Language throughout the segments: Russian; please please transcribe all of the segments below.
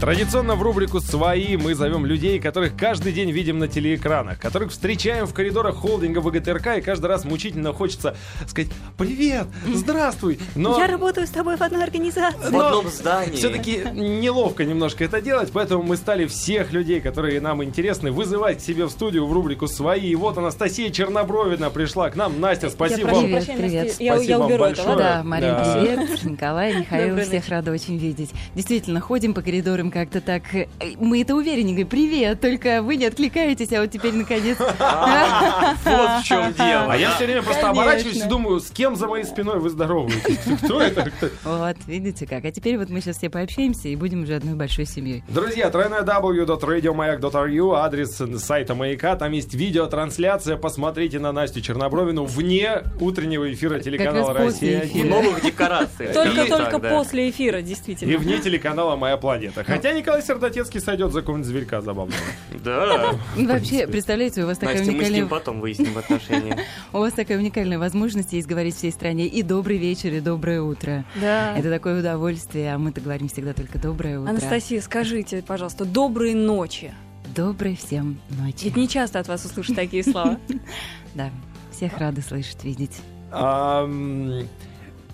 Традиционно в рубрику «Свои» мы зовем людей, которых каждый день видим на телеэкранах, которых встречаем в коридорах холдинга ВГТРК, и каждый раз мучительно хочется сказать «Привет! Здравствуй!» Но... Я работаю с тобой в одной организации. В одном здании. Все-таки неловко немножко это делать, поэтому мы стали всех людей, которые нам интересны, вызывать к себе в студию в рубрику «Свои». И вот Анастасия Чернобровина пришла к нам. Настя, спасибо вам. Привет, привет. Я, спасибо я уберу это, ладно? Да, Мария, да. привет. Николай, Михаил, всех рада очень видеть. Действительно, ходим по коридорам можем как-то так... Э, мы это увереннее говорим, привет, только вы не откликаетесь, а вот теперь наконец... Вот в чем дело. А я все время просто оборачиваюсь и думаю, с кем за моей спиной вы здороваетесь? Кто это? Вот, видите как. А теперь вот мы сейчас все пообщаемся и будем уже одной большой семьей. Друзья, тройной w.radiomayak.ru, адрес сайта Маяка, там есть видеотрансляция, посмотрите на Настю Чернобровину вне утреннего эфира телеканала «Россия». В новых декорациях. Только-только после эфира, действительно. И вне телеканала «Моя планета». Хотя Николай Сердотецкий сойдет за какого-нибудь зверька забавного. Да. Вообще, представляете, у вас такая Настя, уникальная... мы с ним потом выясним отношения. У вас такая уникальная возможность есть говорить всей стране и добрый вечер, и доброе утро. Да. Это такое удовольствие, а мы-то говорим всегда только доброе утро. Анастасия, скажите, пожалуйста, доброй ночи. Доброй всем ночи. Ведь не часто от вас услышать такие слова. Да, всех рады слышать, видеть.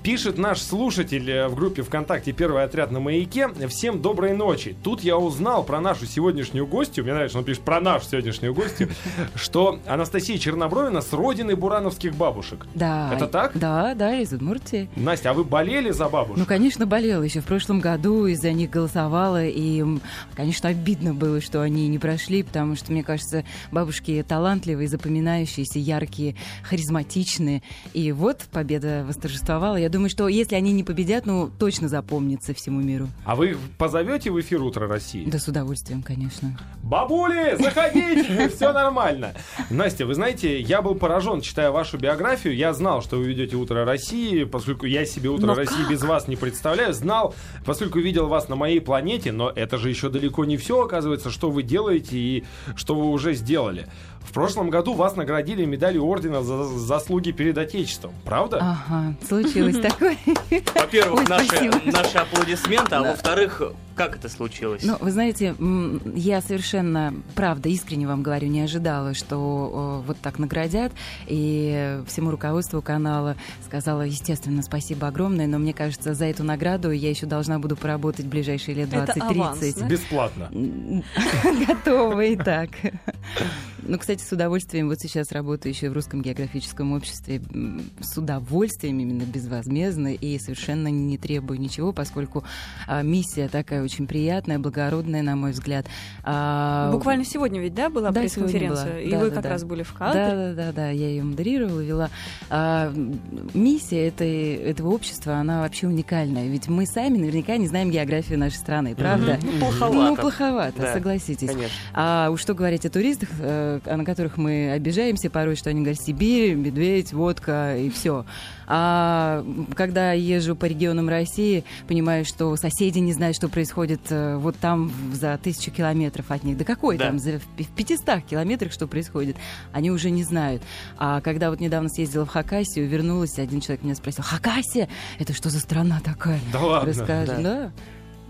Пишет наш слушатель э, в группе ВКонтакте «Первый отряд на маяке». Всем доброй ночи. Тут я узнал про нашу сегодняшнюю гостью, мне нравится, он пишет про нашу сегодняшнюю гостью, что Анастасия Чернобровина с родины бурановских бабушек. Да. Это так? Да, да, из Удмуртии. Настя, а вы болели за бабушек? Ну, конечно, болела. Еще в прошлом году из-за них голосовала. И, конечно, обидно было, что они не прошли, потому что, мне кажется, бабушки талантливые, запоминающиеся, яркие, харизматичные. И вот победа восторжествовала. Я думаю, что если они не победят, ну, точно запомнится всему миру. А вы позовете в эфир «Утро России»? Да, с удовольствием, конечно. Бабули, заходите, все нормально. Настя, вы знаете, я был поражен, читая вашу биографию. Я знал, что вы ведете «Утро России», поскольку я себе «Утро России» без вас не представляю. Знал, поскольку видел вас на моей планете, но это же еще далеко не все, оказывается, что вы делаете и что вы уже сделали. В прошлом году вас наградили медалью ордена за заслуги перед Отечеством, правда? Ага, случилось такое. Во-первых, наши, наши аплодисменты, а во-вторых, как это случилось? Ну, вы знаете, я совершенно, правда, искренне вам говорю, не ожидала, что вот так наградят. И всему руководству канала сказала, естественно, спасибо огромное, но мне кажется, за эту награду я еще должна буду поработать в ближайшие лет 20-30. Да? Бесплатно. Готова и так. Ну, кстати, с удовольствием вот сейчас работаю еще в Русском географическом обществе. С удовольствием, именно безвозмездно, и совершенно не требую ничего, поскольку а, миссия такая очень приятная, благородная, на мой взгляд. А... Буквально сегодня ведь, да, была да, пресс-конференция? И да, вы да, как да. раз были в кадре? Да, да, да, да, я ее модерировала, вела. А, миссия этой, этого общества, она вообще уникальная. Ведь мы сами наверняка не знаем географию нашей страны, правда? Ну, плоховато. Ну, плоховато, да, согласитесь. Конечно. А уж что говорить о туристах, э, на которых мы обижаемся порой, что они говорят Сибирь, медведь, водка и все. А когда езжу по регионам России, понимаю, что соседи не знают, что происходит э, вот там за тысячу километров от них. Да какой да. там? За, в 500 километрах что происходит? Они уже не знают. А когда вот недавно съездила в Хакасию, вернулась, один человек меня спросил, Хакасия? Это что за страна такая? Да ладно? Расскажем, да. да.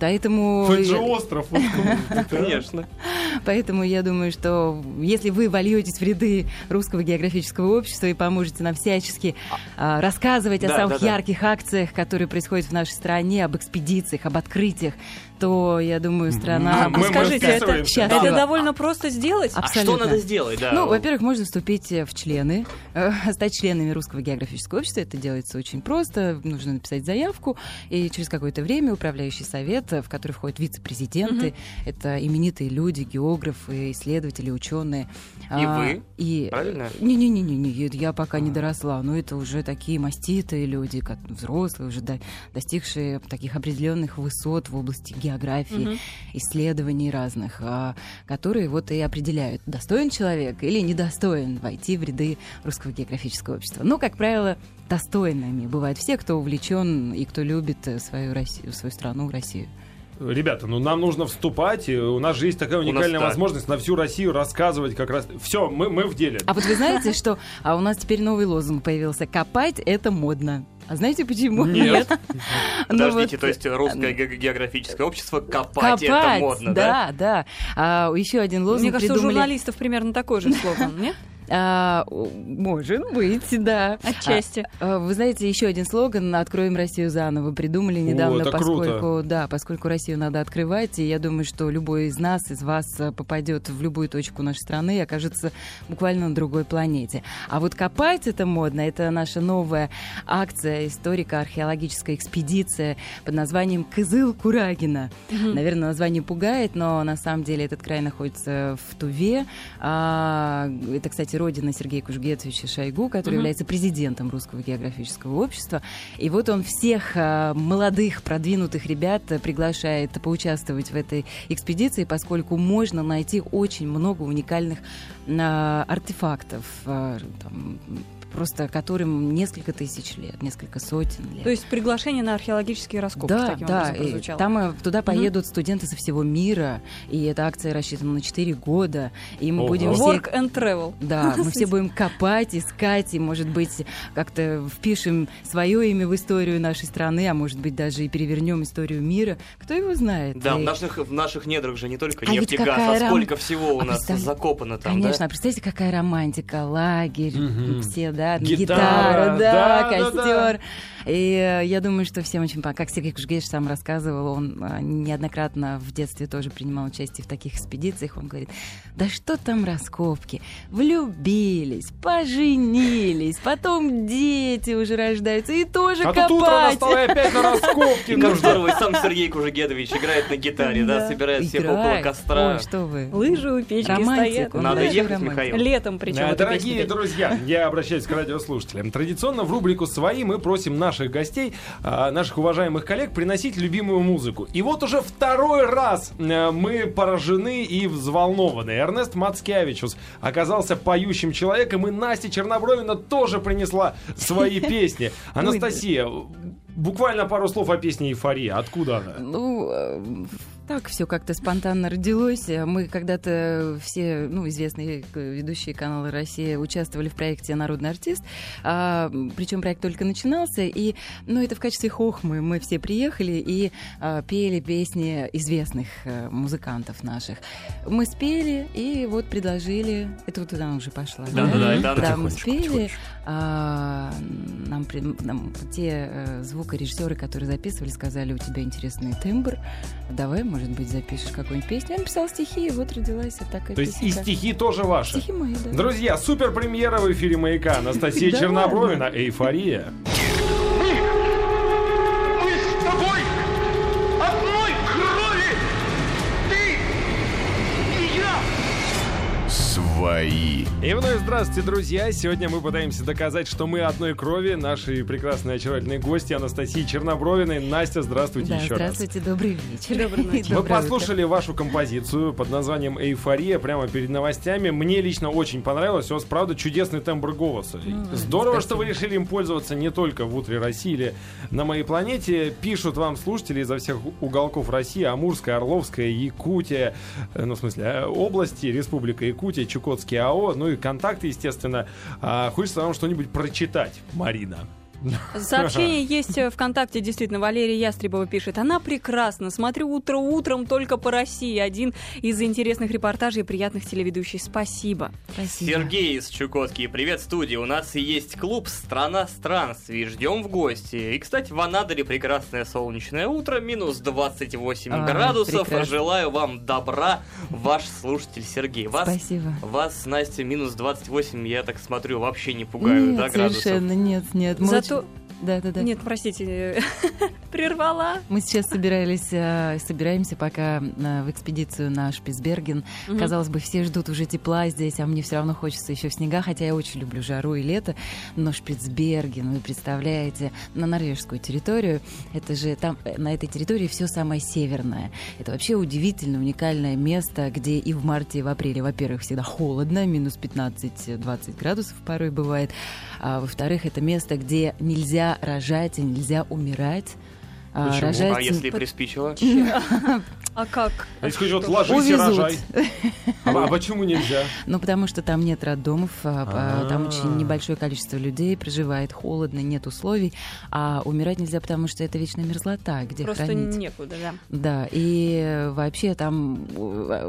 Поэтому... Это же остров. Конечно. Поэтому я думаю, что если вы вольетесь в ряды русского географического общества и поможете нам всячески а, рассказывать о самых ярких акциях, которые происходят в нашей стране, об экспедициях, об открытиях, то, я думаю, страна... А, мы, скажите, это, это довольно просто сделать? Абсолютно. А что надо сделать? Да. Ну, во-первых, можно вступить в члены, э, стать членами Русского географического общества. Это делается очень просто. Нужно написать заявку, и через какое-то время управляющий совет, в который входят вице-президенты, угу. это именитые люди, географы, исследователи, ученые. И а, вы? И... Правильно? Не-не-не, не, я пока не доросла, но это уже такие маститые люди, как взрослые, уже достигшие таких определенных высот в области географии, угу. исследований разных, а, которые вот и определяют, достоин человек или недостоин войти в ряды Русского географического общества. Но, как правило, достойными бывают все, кто увлечен и кто любит свою, Россию, свою страну, Россию. Ребята, ну нам нужно вступать. У нас же есть такая уникальная нас, возможность да. на всю Россию рассказывать как раз. Все, мы, мы в деле. А вот вы знаете, что а у нас теперь новый лозунг появился. Копать это модно. А знаете почему? Нет. Ну Подождите, то есть русское географическое общество копать, это модно, да? Да, да. А, еще один лозунг Мне кажется, у журналистов примерно такой же слоган, нет? А, может быть, да. Отчасти. А, а, вы знаете, еще один слоган «Откроем Россию заново» придумали недавно, О, поскольку, круто. да, поскольку Россию надо открывать, и я думаю, что любой из нас, из вас э, попадет в любую точку нашей страны и окажется буквально на другой планете. А вот копать это модно, это наша новая акция историко-археологическая экспедиция под названием «Кызыл Курагина». Угу. Наверное, название пугает, но на самом деле этот край находится в Туве. А, это, кстати, кстати, родина Сергея Кужгетовича Шойгу, который угу. является президентом Русского географического общества. И вот он всех а, молодых, продвинутых ребят приглашает поучаствовать в этой экспедиции, поскольку можно найти очень много уникальных а, артефактов, там, просто которым несколько тысяч лет, несколько сотен лет. То есть приглашение на археологические раскопки да, таким да, образом прозвучало. Там э, туда поедут угу. студенты со всего мира, и эта акция рассчитана на 4 года, и мы Ого. будем Work and travel. Да, мы все будем копать, искать, и, может быть, как-то впишем свое имя в историю нашей страны, а может быть, даже и перевернем историю мира. Кто его знает? Да, и... в, наших, в наших недрах же не только а нефть и газ, а ром... сколько всего у а нас представь... закопано там, Конечно, да? а представьте, какая романтика, лагерь, угу. все, да, да, гитара, гитара да, да, костер. Да, да. И э, я думаю, что всем очень понравилось. Как Сергей Кужгевич сам рассказывал, он э, неоднократно в детстве тоже принимал участие в таких экспедициях. Он говорит, да что там раскопки? Влюбились, поженились, потом дети уже рождаются, и тоже а копать. тут утро настало опять на раскопки. Как здорово, сам Сергей Кужегедович играет на гитаре, да, собирает всех около костра. что вы. Лыжи у печки стоят. Надо ехать, Михаил. Летом причем. Дорогие друзья, я обращаюсь к радиослушателям. Традиционно в рубрику «Свои» мы просим наших наших гостей, а, наших уважаемых коллег, приносить любимую музыку. И вот уже второй раз э, мы поражены и взволнованы. Эрнест Мацкевичус оказался поющим человеком, и Настя Чернобровина тоже принесла свои песни. Анастасия, буквально пару слов о песне «Эйфория». Откуда она? Ну, э, так все как-то спонтанно родилось. Мы когда-то все, ну, известные ведущие канала России участвовали в проекте «Народный артист», а, причем проект только начинался, и, ну, это в качестве хохмы. Мы все приехали и а, пели песни известных а, музыкантов наших. Мы спели и вот предложили, это вот туда уже пошла. Да, да, да, да, да мы спели, а, нам, нам те а, звукорежиссеры, которые записывали, сказали, у тебя интересный тембр, давай может быть, запишешь какую-нибудь песню. Я написала стихи, и вот родилась вот такая То есть и стихи тоже ваши? Стихи мои, да. Друзья, супер премьера в эфире «Маяка». Анастасия Чернобровина, «Эйфория». свои. И вновь здравствуйте, друзья. Сегодня мы пытаемся доказать, что мы одной крови. Наши прекрасные очаровательные гости Анастасии Чернобровиной. Настя, здравствуйте да, еще здравствуйте, раз. добрый вечер. Добрый вечер. Мы послушали вашу композицию под названием «Эйфория» прямо перед новостями. Мне лично очень понравилось. У вас, правда, чудесный тембр голоса. Ну, Здорово, спасибо. что вы решили им пользоваться не только в «Утре России» или на моей планете. Пишут вам слушатели изо всех уголков России, Амурская, Орловская, Якутия, э, ну, в смысле, э, области, Республика Якутия, Чукотский АО, ну и контакты, естественно. А, хочется вам что-нибудь прочитать, Марина. Сообщение есть ВКонтакте, действительно, Валерия Ястребова пишет. Она прекрасна. Смотрю утро утром только по России. Один из интересных репортажей и приятных телеведущих. Спасибо. Спасибо. Сергей из Чукотки. Привет, студия. У нас есть клуб «Страна странствий». Ждем в гости. И, кстати, в Анадыре прекрасное солнечное утро. Минус 28 а, градусов. Прекрасно. Желаю вам добра, ваш слушатель Сергей. Вас, Спасибо. Вас, Настя, минус 28, я так смотрю, вообще не пугают, нет, да, градусов? совершенно нет, нет. Мы Зато что? Да, да, да. Нет, простите, прервала. Мы сейчас собирались, э, собираемся пока э, в экспедицию на Шпицберген. Угу. Казалось бы, все ждут уже тепла здесь, а мне все равно хочется еще в снега, хотя я очень люблю жару и лето. Но Шпицберген, вы представляете, на норвежскую территорию, это же там, э, на этой территории все самое северное. Это вообще удивительно, уникальное место, где и в марте, и в апреле, во-первых, всегда холодно, минус 15-20 градусов порой бывает. А во-вторых, это место, где нельзя рожать и нельзя умирать. А, Почему? Рожать... А если приспичило? А как? А если вот ложись и рожай. А, а почему нельзя? Ну, потому что там нет роддомов, а, там очень небольшое количество людей проживает, холодно, нет условий, а умирать нельзя, потому что это вечная мерзлота, где Просто хранить. некуда, да. Да, и вообще там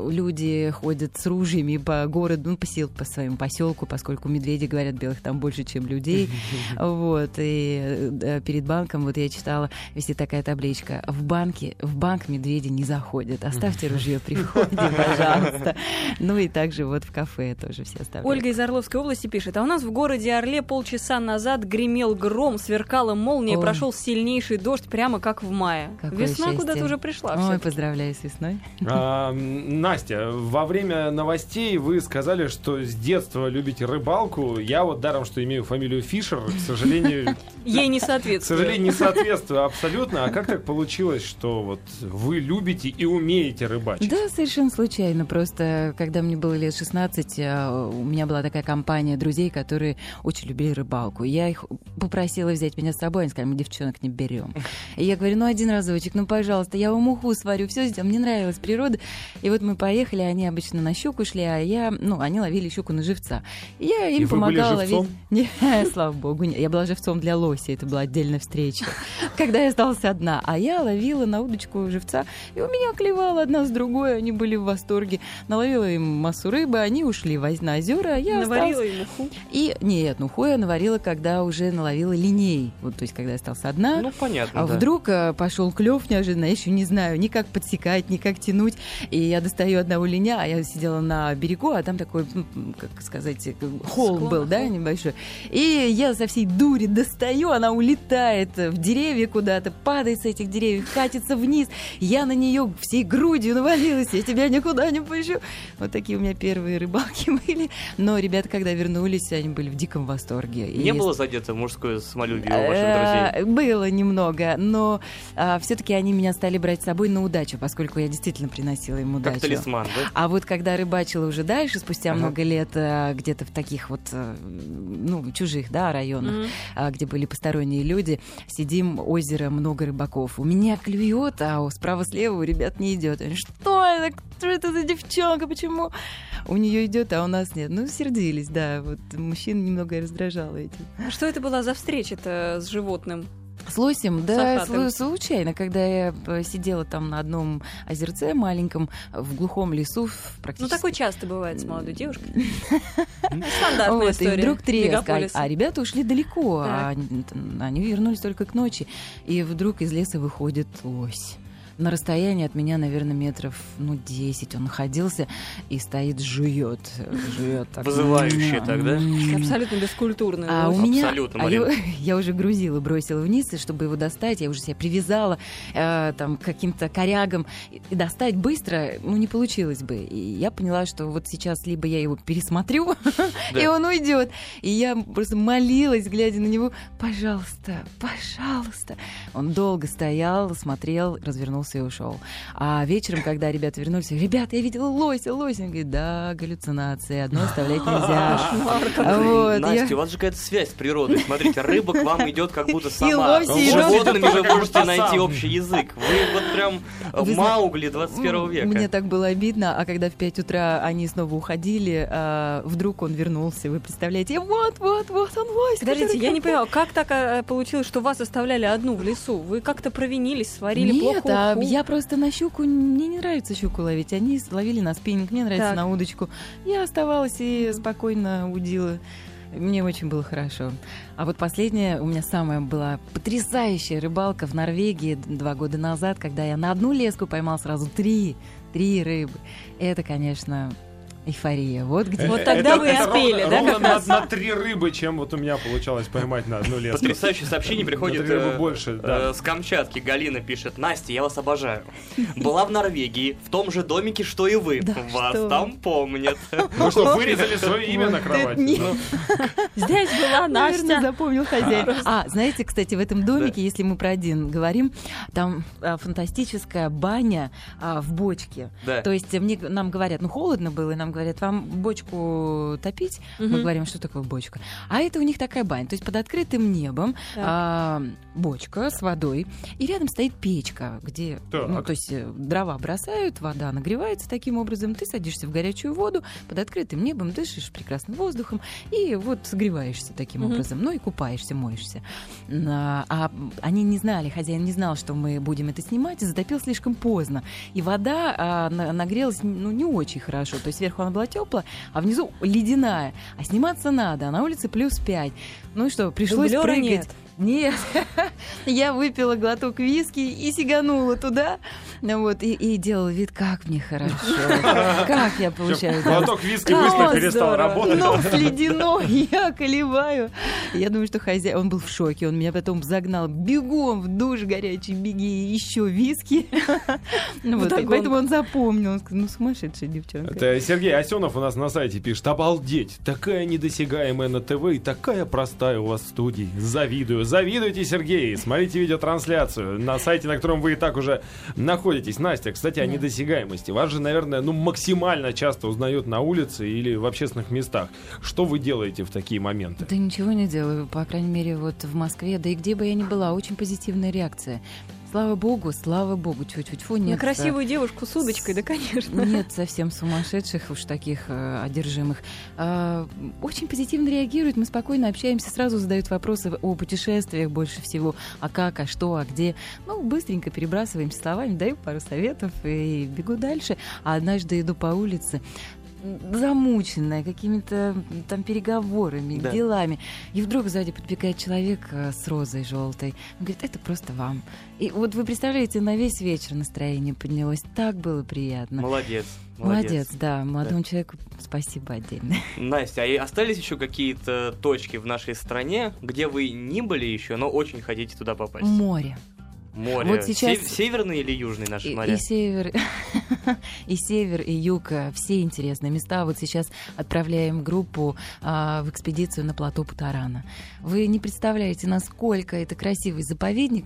люди ходят с ружьями по городу, ну, по, сел, по своему поселку, поскольку медведи, говорят, белых там больше, чем людей. Вот, и э, перед банком, вот я читала, висит такая табличка, в банке, в банк медведи не заходят, оставьте ружье при входе, пожалуйста. Ну и также вот в кафе тоже все оставляют. Ольга из Орловской области пишет, а у нас в городе Орле полчаса назад гремел гром, сверкала молния, прошел сильнейший дождь, прямо как в мае. Какое Весна счастье. куда-то уже пришла. Ой, поздравляю с весной. А, Настя, во время новостей вы сказали, что с детства любите рыбалку. Я вот даром, что имею фамилию Фишер, к сожалению, Ей не к соответствует. сожалению, не соответствую абсолютно. А как так получилось, что вот вы любите и умеете рыбачить? Да, совершенно случайно. Просто, когда мне было лет 16, а, у меня была такая компания друзей, которые очень любили рыбалку. Я их попросила взять меня с собой, они сказали, мы девчонок не берем. И я говорю, ну один разочек, ну пожалуйста, я вам уху сварю, все сделаю. Мне нравилась природа. И вот мы поехали, они обычно на щуку шли, а я, ну, они ловили щуку на живца. И я им И помогала ловить. Не, слава богу, нет. Я была живцом для лоси, это была отдельная встреча. Когда я осталась одна, а я ловила на удочку живца, и у меня клевала одна с другой, они были в восторге. Наловила им массу рыбы, они ушли на озера, а я Наварила осталась. ему ху. И нет, ну хуя наварила, когда уже наловила линей. Вот, то есть, когда я осталась одна. Ну, понятно, А да. вдруг э, пошел клев неожиданно, я еще не знаю ни как подсекать, ни как тянуть. И я достаю одного линя, а я сидела на берегу, а там такой, м, как сказать, э, холм Склон, был, да, небольшой. И я со всей дури достаю, она улетает в деревья куда-то, падает с этих деревьев, катится вниз. Я на нее всей грудью навалилась, я тебя никуда не пущу. Вот такие у меня первые рыбалки были. Но ребята, когда вернулись, они были в диком восторге. Не И было задето мужское самолюбие у ваших друзей? Э, Было немного, но все-таки они меня стали брать с собой на удачу, поскольку я действительно приносила им Как удачу. талисман, да? А вот когда рыбачила уже дальше, спустя Ага. много лет, э, где-то в таких вот, э, ну, чужих, да, районах, а, где были посторонние люди, сидим, озеро, много рыбаков. У меня клюет, а у- справа-слева у ребят не идет. Я говорю, Что это? Что это за девчонка? Почему у нее идет, а у нас нет? Ну, сердились, да. Вот мужчин немного раздражало этим. А Что это была за встреча-то с животным? С лосем, да, Сахатым. случайно, когда я э, сидела там на одном озерце маленьком, в глухом лесу, в Ну, практически... такое часто бывает с молодой девушкой. Стандартная Вот, история. и вдруг треск, а, а ребята ушли далеко, Так. а они вернулись только к ночи, и вдруг из леса выходит лось. На расстоянии от меня, наверное, метров, ну, 10 он находился и стоит, жует, жует. так. Вызывающе так, да? Абсолютно бескультурный. А у меня, Абсолютно, а я, я уже грузила, бросила вниз, и чтобы его достать, я уже себя привязала э, там к каким-то корягам, и, достать быстро, ну не получилось бы. И я поняла, что вот сейчас либо я его пересмотрю, и он уйдет, и я просто молилась, глядя на него, пожалуйста, пожалуйста. Он долго стоял, смотрел, развернулся и ушел. А вечером, когда ребята вернулись, ребята, я видела лося, лося. Он говорит, да, галлюцинации, одно оставлять нельзя. Вот, Настя, я- у вас же какая-то связь с природой. Смотрите, рыба к вам идет как будто сама. лось, С и животными вы можете найти общий язык. Вы вот прям Вы Маугли 21 века. Мне так было обидно, а когда в 5 утра они снова уходили, а, вдруг он вернулся, вы представляете, вот, вот, вот он лось. Подождите, я не понимаю, как так э, получилось, что вас оставляли одну в лесу? Вы как-то провинились, сварили Нет, плохо а я просто на щуку, мне не нравится щуку ловить. Они ловили на спиннинг, мне нравится Так. на удочку. Я оставалась и спокойно удила. Мне очень было хорошо. А вот последняя у меня самая была потрясающая рыбалка в Норвегии два года назад, когда я на одну леску поймал сразу три, три рыбы. Это, конечно, эйфория. Вот где... Вот тогда вы и это спели, ровно- да, ровно на, три рыбы, чем вот у меня получалось поймать на одну леску. Потрясающее сообщение приходит э, больше, да. э, с Камчатки. Галина пишет. Настя, я вас обожаю. Была в Норвегии, в том же домике, что и вы. Да Вас что там помнят. Ну что, вырезали свое имя на кровати? Ну, Здесь была Наверное, Настя. запомнил хозяин. А, знаете, кстати, в этом домике, если мы про один говорим, там а, фантастическая баня а, в бочке. То есть мне, нам говорят, ну холодно было, и нам говорят, вам бочку топить? Угу. Мы говорим, что такое бочка? А это у них такая баня. То есть под открытым небом а, бочка с водой, и рядом стоит печка, где, так. ну, то есть э, дрова бросают, вода нагревается таким образом, ты садишься в горячую воду, под открытым небом дышишь прекрасным воздухом, и вот согреваешься таким угу. образом, ну и купаешься, моешься. А, а они не знали, хозяин не знал, что мы будем это снимать, и затопил слишком поздно. И вода а, нагрелась ну, не очень хорошо. То есть сверху она была теплая, а внизу ледяная. А сниматься надо, а на улице плюс 5. Ну и что, пришлось Дублера прыгать. Нет. Нет, я выпила глоток виски и сиганула туда, вот, и, и делала вид, как мне хорошо, как я получаю. Глоток виски быстро перестал работать. Но ледяной, я колеваю. Я думаю, что хозяин, он был в шоке, он меня потом загнал бегом в душ горячий, беги, еще виски. Ну, вот, поэтому он запомнил, он сказал, ну, сумасшедшая девчонка. Это Сергей Осенов у нас на сайте пишет, обалдеть, такая недосягаемая на ТВ и такая простая у вас в студии, завидую завидуйте Сергей. Смотрите видеотрансляцию на сайте, на котором вы и так уже находитесь. Настя, кстати, о недосягаемости. Вас же, наверное, ну, максимально часто узнают на улице или в общественных местах. Что вы делаете в такие моменты? Да ничего не делаю. По крайней мере, вот в Москве, да и где бы я ни была, очень позитивная реакция. Слава богу, слава богу, тьфу-тьфу-тьфу, нет. На красивую девушку с удочкой, да, конечно. Нет совсем сумасшедших уж таких э, одержимых. Э, очень позитивно реагируют, мы спокойно общаемся, сразу задают вопросы о путешествиях больше всего, а как, а что, а где. Ну, быстренько перебрасываемся словами, даю пару советов и бегу дальше. А однажды иду по улице, замученная какими-то там переговорами, да. делами. И вдруг сзади подбегает человек э, с розой желтой. Он говорит, это просто вам. И вот вы представляете, на весь вечер настроение поднялось. Так было приятно. Молодец. Молодец, Молодец да. Молодому да. человеку спасибо отдельно. Настя, а остались еще какие-то точки в нашей стране, где вы не были еще, но очень хотите туда попасть? Море. Море. Вот сейчас... Северный или южный наши и, моря? И север, и север, и юг, э, все интересные места. Вот сейчас отправляем группу а, в экспедицию на плато Путарана. Вы не представляете, насколько это красивый заповедник.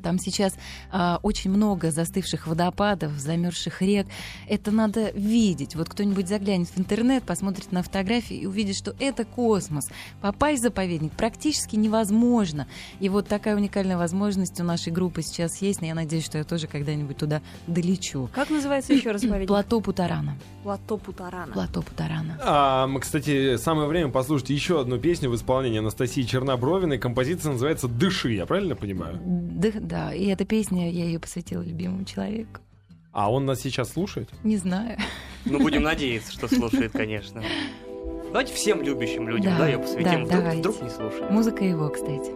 Там сейчас а, очень много застывших водопадов, замерзших рек. Это надо видеть. Вот кто-нибудь заглянет в интернет, посмотрит на фотографии и увидит, что это космос. Попасть в заповедник практически невозможно. И вот такая уникальная возможность у нашей группы сейчас есть, но я надеюсь, что я тоже когда-нибудь туда долечу. Как называется еще раз Плато Путарана. Плато Путарана. Плато Путарана. А, кстати, самое время послушать еще одну песню в исполнении Анастасии Чернобровиной. Композиция называется «Дыши», я правильно понимаю? Да, да, и эта песня, я ее посвятила любимому человеку. А он нас сейчас слушает? Не знаю. Ну, будем надеяться, что слушает, конечно. Давайте всем любящим людям, да, да ее посвятим. Да, вдруг, вдруг не слушает. Музыка его, кстати.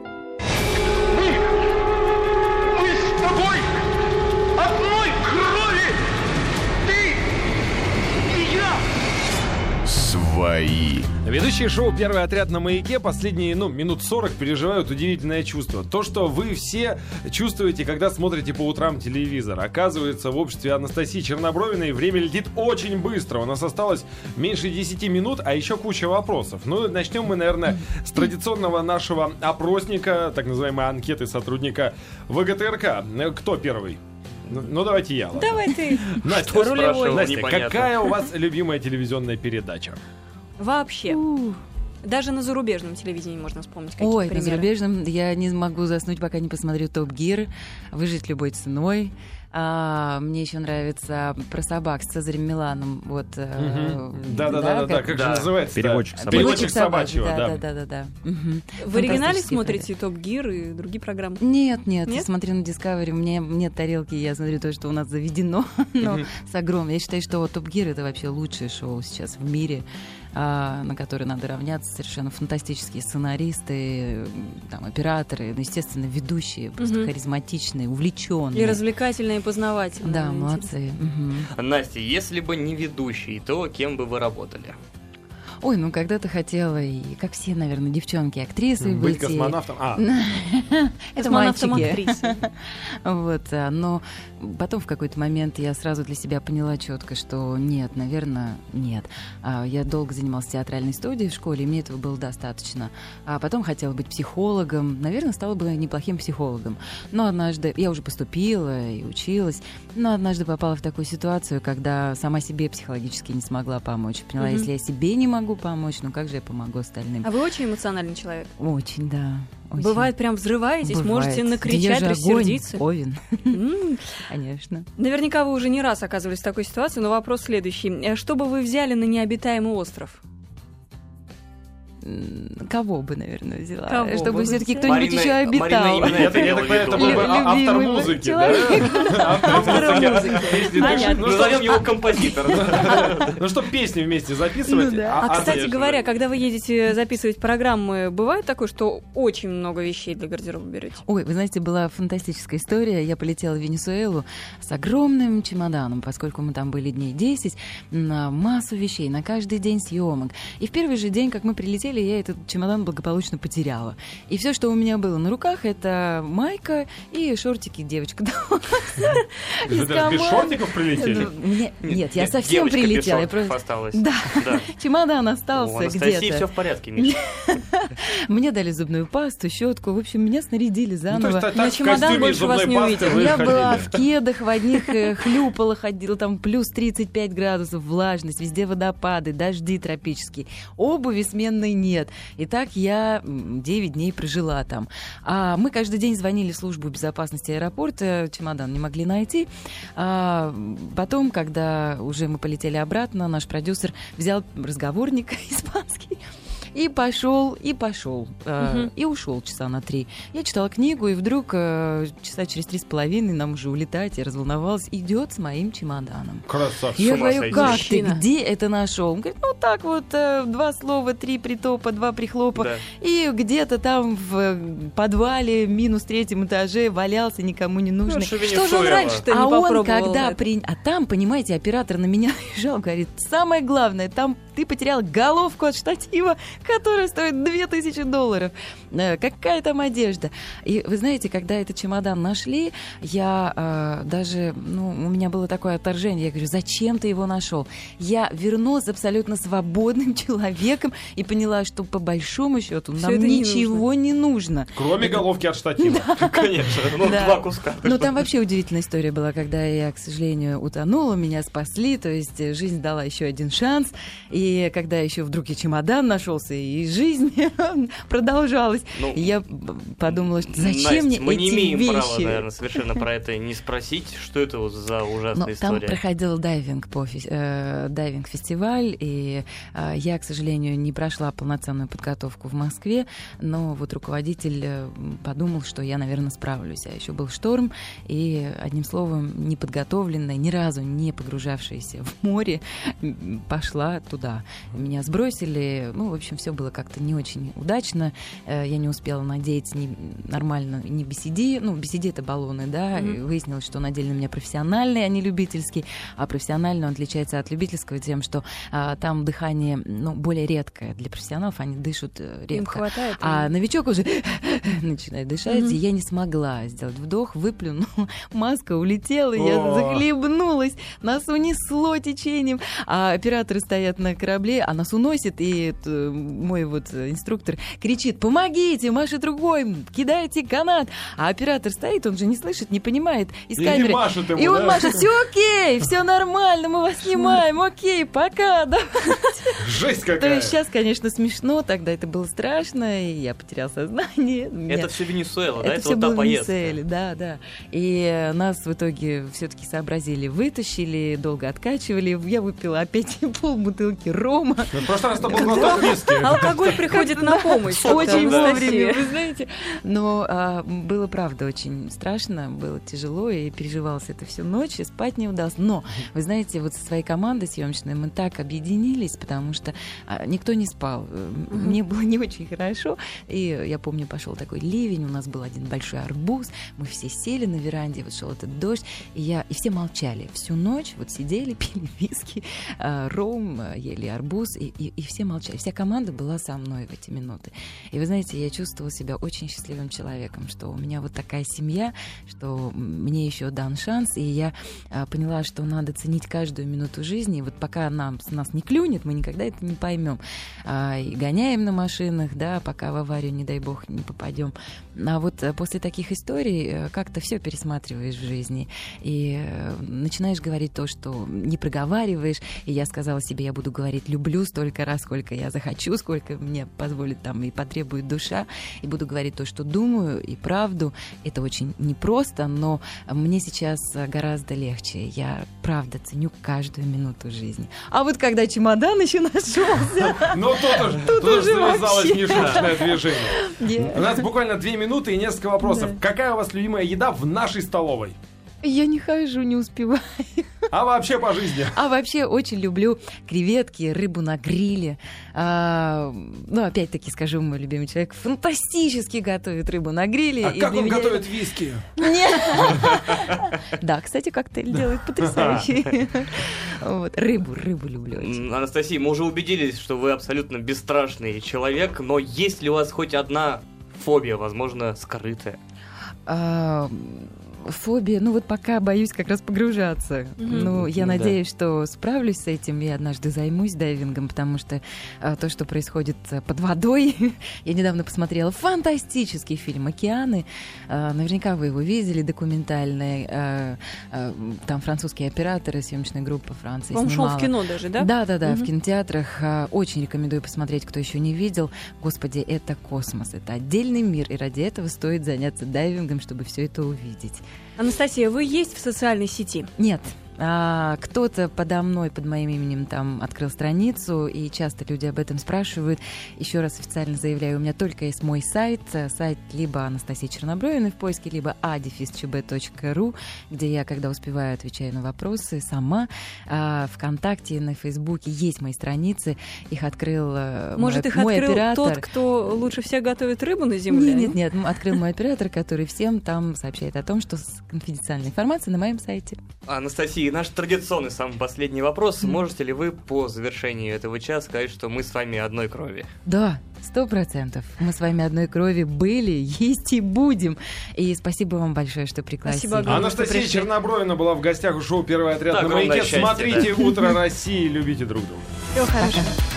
Свои. Ведущие шоу «Первый отряд на маяке» последние, ну, минут 40 переживают удивительное чувство. То, что вы все чувствуете, когда смотрите по утрам телевизор. Оказывается, в обществе Анастасии Чернобровиной время летит очень быстро. У нас осталось меньше 10 минут, а еще куча вопросов. Ну, начнем мы, наверное, с традиционного нашего опросника, так называемой анкеты сотрудника ВГТРК. Кто первый? Ну, ну давайте я. Ладно. Давай ты. Настя, Настя какая у вас любимая телевизионная передача? Вообще. Даже на зарубежном телевидении можно вспомнить какие-то Ой, примеры. на зарубежном я не могу заснуть, пока не посмотрю Топ Гир, Выжить любой ценой. А, мне еще нравится про собак с Цезарем Миланом. Вот, угу. да, да, да, да, как, же называется? Переводчик собачьего. Переводчик собачьего, да. Да, да, да, да. Угу. В оригинале смотрите Топ Гир и другие программы? Нет, нет, нет? я смотрю на Discovery, мне нет тарелки, я смотрю то, что у нас заведено, но с огромным. Я считаю, что Топ Гир это вообще лучшее шоу сейчас в мире. А, на которые надо равняться. Совершенно фантастические сценаристы, там, операторы, ну, естественно, ведущие, просто угу. харизматичные, увлеченные. И развлекательные, и познавательные. Да, молодцы. Угу. Настя, если бы не ведущий, то кем бы вы работали? Ой, ну когда-то хотела, и как все, наверное, девчонки, актрисы Быть быть. космонавтом. А, Это Космонавтом мальчики. Вот, а, но потом в какой-то момент я сразу для себя поняла четко, что нет, наверное, нет. А, Я долго занималась театральной студией в школе, и мне этого было достаточно. А потом хотела быть психологом, наверное, стала бы неплохим психологом. Но однажды я уже поступила и училась, но однажды попала в такую ситуацию, когда сама себе психологически не смогла помочь. Поняла, если я себе не могу помочь, ну как же я помогу остальным? А вы очень эмоциональный человек. Очень, да. очень. Бывает, прям взрываетесь, Бывает. можете Да накричать, огонь, рассердиться. Овен, М, конечно. Наверняка вы уже не раз оказывались в такой ситуации, но вопрос следующий. Э, Что бы вы взяли на необитаемый остров? Кого бы, наверное, взяла? Кого бы Чтобы все-таки кто-нибудь еще обитал. Марина это, я так понимаю, это был бы а- автор любимый музыки, человек. да? Автор музыки. ну, Назовем его композитор. Ну, чтобы песни вместе записывать. Ну да. А, кстати говоря, да. когда вы едете записывать программы, бывает такое, что очень много вещей для гардероба берете? Ой, вы знаете, была фантастическая история. Я полетела в Венесуэлу с огромным чемоданом, поскольку мы там были дней 10, на массу вещей, на каждый день съемок. И в первый же день, как мы прилетели, я этот чемодан благополучно потеряла. И все, что у меня было на руках, это майка и шортики девочка без шортиков прилетели? Ну, Нет, я совсем прилетела. я просто- осталась. Да, Да. чемодан остался где-то. все в порядке, Миша. Мне дали зубную пасту, щетку. В общем, меня снарядили Ну, заново. На чемодан больше вас не вы Я была в кедах, в одних э, хлюпала, ходила, там плюс 35 градусов, влажность, везде водопады, дожди тропические. Обуви сменной нет. И так я м, 9 дней прожила там. А мы каждый день звонили в службу безопасности аэропорта, чемодан не могли найти. А потом, когда уже мы полетели обратно, наш продюсер взял разговорник испанский и пошел, и пошел, э, Мгм. и ушел часа на три. Я читала книгу, и вдруг э, часа через три с половиной нам уже улетать, я разволновалась, идет с моим чемоданом. Красавчик. Я говорю, сойти. как Мужчина. ты, где это нашел? Он говорит, ну так вот, э, два слова, три притопа, два прихлопа. Да. И где-то там в э, подвале, минус третьем этаже валялся, никому не нужный. Ну, Что же Венесуэла. он раньше-то не а он, попробовал когда это? при... А там, понимаете, оператор на меня наезжал, говорит, самое главное, там ты потерял головку от штатива, которая стоит 2000 долларов. Э, Какая там одежда? И вы знаете, когда этот чемодан нашли, я э, даже, ну, у меня было такое отторжение. Я говорю, зачем ты его нашел? Я вернулась абсолютно свободным человеком и поняла, что по большому счету Всё нам это не ничего не нужно. Кроме головки от штатива. Конечно. Ну, Да. два куска. Ну, там вообще удивительная история была, когда я, к сожалению, утонула, меня спасли, то есть э, жизнь дала еще один шанс, и когда еще вдруг и чемодан нашелся, и жизнь продолжалась, Ну, и я подумала, что зачем Настя, мне мы эти не имеем вещи? права, наверное, совершенно про это не спросить, что это вот за Но ужасная там история. проходил дайвинг, по, э, дайвинг-фестиваль, и э, я, к сожалению, не прошла полноценную подготовку в Москве, но вот руководитель э, подумал, что я, наверное, справлюсь. А еще был шторм, и, одним словом, неподготовленная, ни разу не погружавшаяся в море, пошла туда. Меня сбросили, ну, в общем, все было как-то не очень удачно. Э, Я не успела надеть ни, нормально ни BCD, ну, BCD это баллоны, да, Мгм. и выяснилось, что он отдельно у меня профессиональный, а не любительский, а профессиональный он отличается от любительского тем, что а, там дыхание, ну, более редкое. Для профессионалов они дышат э, Им редко. хватает. А новичок уже начинает дышать, Мгм. и я не смогла сделать вдох, выплюнула, маска улетела, я захлебнулась, нас унесло течением, а операторы стоят на корабле, а нас уносит, и э, мой вот инструктор кричит, помогите, машет рукой, кидайте канат, а оператор стоит, он же не слышит, не понимает, из И камеры. машет ему, И он да? машет, все окей, все нормально, мы вас снимаем, окей, пока. Жесть То какая. есть сейчас, конечно, смешно, тогда это было страшно, и я потерял сознание. меня- Это все Венесуэла, да? это Это все вот та было в. Венесуэле, да, да. И нас в итоге все-таки сообразили, вытащили, долго откачивали. Я выпила опять пол бутылки рома. В прошлый раз был глоток виски. Алкоголь приходит на помощь. Очень вовремя, вы знаете. Но а, было, правда, очень страшно, было тяжело, и переживалось это всю ночь, и спать не удалось. Но, вы знаете, вот со своей командой съемочной мы так объединились, потому что а, никто не спал. Э. Мне было не очень хорошо, и я помню, пошел такой ливень, у нас был один большой арбуз, мы все сели на веранде, вот шел этот дождь, и, я, и все молчали. Всю ночь вот сидели, пили виски, а, ром, ели нашли арбуз, и, и, и все молчали. Вся команда была со мной в эти минуты. И вы знаете, я чувствовала себя очень счастливым человеком, что у меня вот такая семья, что мне еще дан шанс, и я а, поняла, что надо ценить каждую минуту жизни. И вот пока нам, нас не клюнет, мы никогда это не поймем. А, и гоняем на машинах, да, пока в аварию, не дай бог, не попадем. А вот э, после таких историй э, как-то все пересматриваешь в жизни. И э, начинаешь говорить то, что не проговариваешь. И я сказала себе, я буду говорить «люблю» столько раз, сколько я захочу, сколько мне позволит там и потребует душа. И буду говорить то, что думаю, и правду. Это очень непросто, но мне сейчас гораздо легче. Я правда ценю каждую минуту жизни. А вот когда чемодан еще нашелся... Ну, тут уже завязалось нешуточное движение. У нас буквально две минуты и несколько вопросов. Какая у вас любимая еда в нашей столовой? Я не хожу, не успеваю. А вообще по жизни? А вообще очень люблю креветки, рыбу на гриле. А, ну, опять-таки скажу, мой любимый человек фантастически готовит рыбу на гриле. А как он меня... готовит виски? Нет. Да, кстати, коктейль делает потрясающий. Вот. Рыбу, рыбу люблю. Анастасия, мы уже убедились, что вы абсолютно бесстрашный человек, но есть ли у вас хоть одна фобия, возможно, скрытая? Фобия, ну вот пока боюсь как раз погружаться. Mm-hmm. Ну, я ну, надеюсь, да. что справлюсь с этим и однажды займусь дайвингом, потому что а, то, что происходит э, под водой, я недавно посмотрела фантастический фильм «Океаны». А, наверняка вы его видели, документальный. А, а, там французские операторы, съемочная группа Франции Он шел в кино даже, да? Да, да, да, mm-hmm. в кинотеатрах. А, очень рекомендую посмотреть, кто еще не видел. Господи, это космос, это отдельный мир, и ради этого стоит заняться дайвингом, чтобы все это увидеть. Анастасия, вы есть в социальной сети? Нет. А, кто-то подо мной, под моим именем там открыл страницу, и часто люди об этом спрашивают. Еще раз официально заявляю, у меня только есть мой сайт, э, сайт либо Анастасии Чернобровиной в поиске, либо adefisчб.ру, где я, когда успеваю, отвечаю на вопросы сама. А, Вконтакте, на Фейсбуке есть мои страницы, их открыл э, Может, мой, их мой открыл оператор. тот, кто лучше всех готовит рыбу на земле? Нет, нет, нет, открыл мой оператор, который всем там сообщает о том, что конфиденциальная информация на моем сайте. Анастасия, и наш традиционный самый последний вопрос. Можете ли вы по завершении этого часа сказать, что мы с вами одной крови? Да, сто процентов. Мы с вами одной крови были, есть и будем. И спасибо вам большое, что пригласили. Спасибо огромное, Анастасия Чернобровина была в гостях у шоу «Первый отряд» так, на маяке. Смотрите «Утро России», любите друг друга. Всего хорошего.